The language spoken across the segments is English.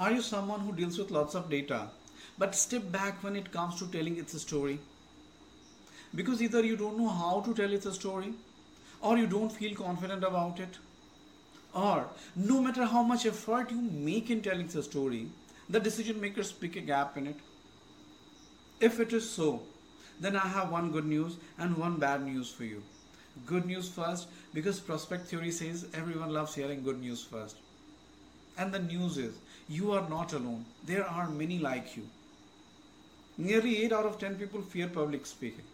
Are you someone who deals with lots of data but step back when it comes to telling its story? Because either you don't know how to tell its story or you don't feel confident about it or no matter how much effort you make in telling the story, the decision makers pick a gap in it. If it is so, then I have one good news and one bad news for you. Good news first, because prospect theory says everyone loves hearing good news first. And the news is, you are not alone. There are many like you. Nearly 8 out of 10 people fear public speaking.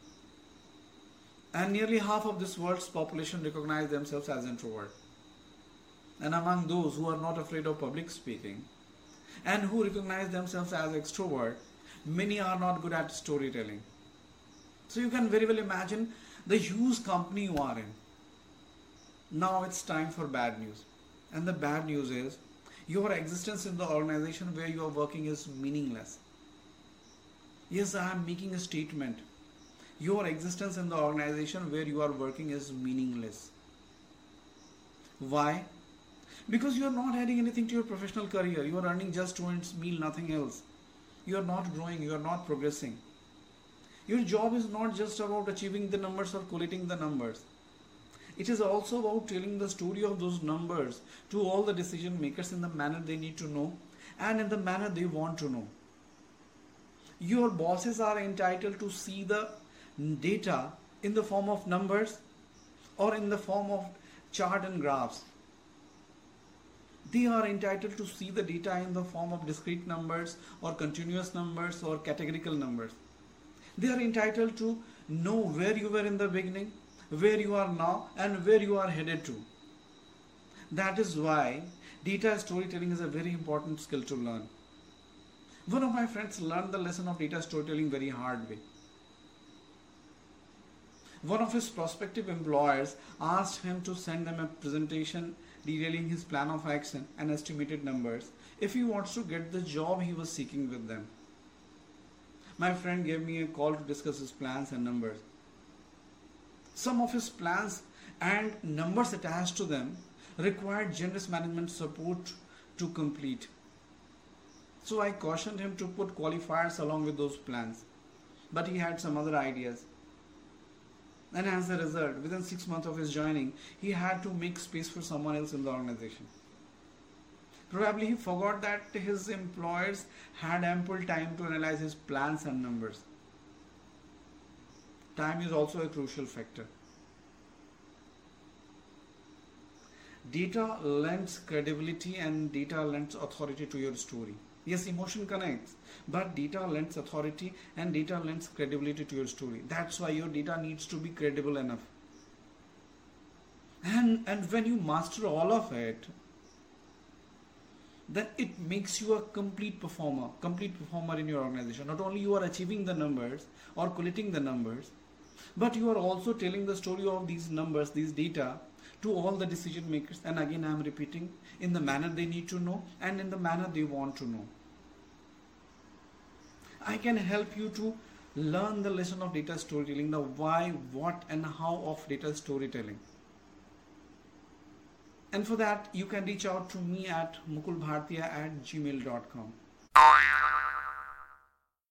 And nearly half of this world's population recognize themselves as introvert. And among those who are not afraid of public speaking and who recognize themselves as extrovert, many are not good at storytelling. So you can very well imagine the huge company you are in. Now it's time for bad news. And the bad news is your existence in the organization where you are working is meaningless. Yes, I am making a statement. Your existence in the organization where you are working is meaningless. Why? Because you are not adding anything to your professional career. You are earning just two its meal, nothing else. You are not growing, you are not progressing. Your job is not just about achieving the numbers or collating the numbers. It is also about telling the story of those numbers to all the decision makers in the manner they need to know and in the manner they want to know. Your bosses are entitled to see the data in the form of numbers or in the form of chart and graphs. They are entitled to see the data in the form of discrete numbers or continuous numbers or categorical numbers. They are entitled to know where you were in the beginning, where you are now, and where you are headed to. That is why data storytelling is a very important skill to learn. One of my friends learned the lesson of data storytelling very hard way. One of his prospective employers asked him to send them a presentation detailing his plan of action and estimated numbers if he wants to get the job he was seeking with them. My friend gave me a call to discuss his plans and numbers. Some of his plans and numbers attached to them required generous management support to complete. So I cautioned him to put qualifiers along with those plans. But he had some other ideas. And as a result, within six months of his joining, he had to make space for someone else in the organization. Probably he forgot that his employers had ample time to analyze his plans and numbers. Time is also a crucial factor. Data lends credibility and data lends authority to your story. Yes, emotion connects, but data lends authority and data lends credibility to your story. That's why your data needs to be credible enough. And, and when you master all of it, then it makes you a complete performer, complete performer in your organization. Not only you are achieving the numbers or collecting the numbers, but you are also telling the story of these numbers, these data to all the decision makers. And again, I am repeating in the manner they need to know and in the manner they want to know. I can help you to learn the lesson of data storytelling, the why, what, and how of data storytelling. And for that, you can reach out to me at mukulbhartia at gmail.com.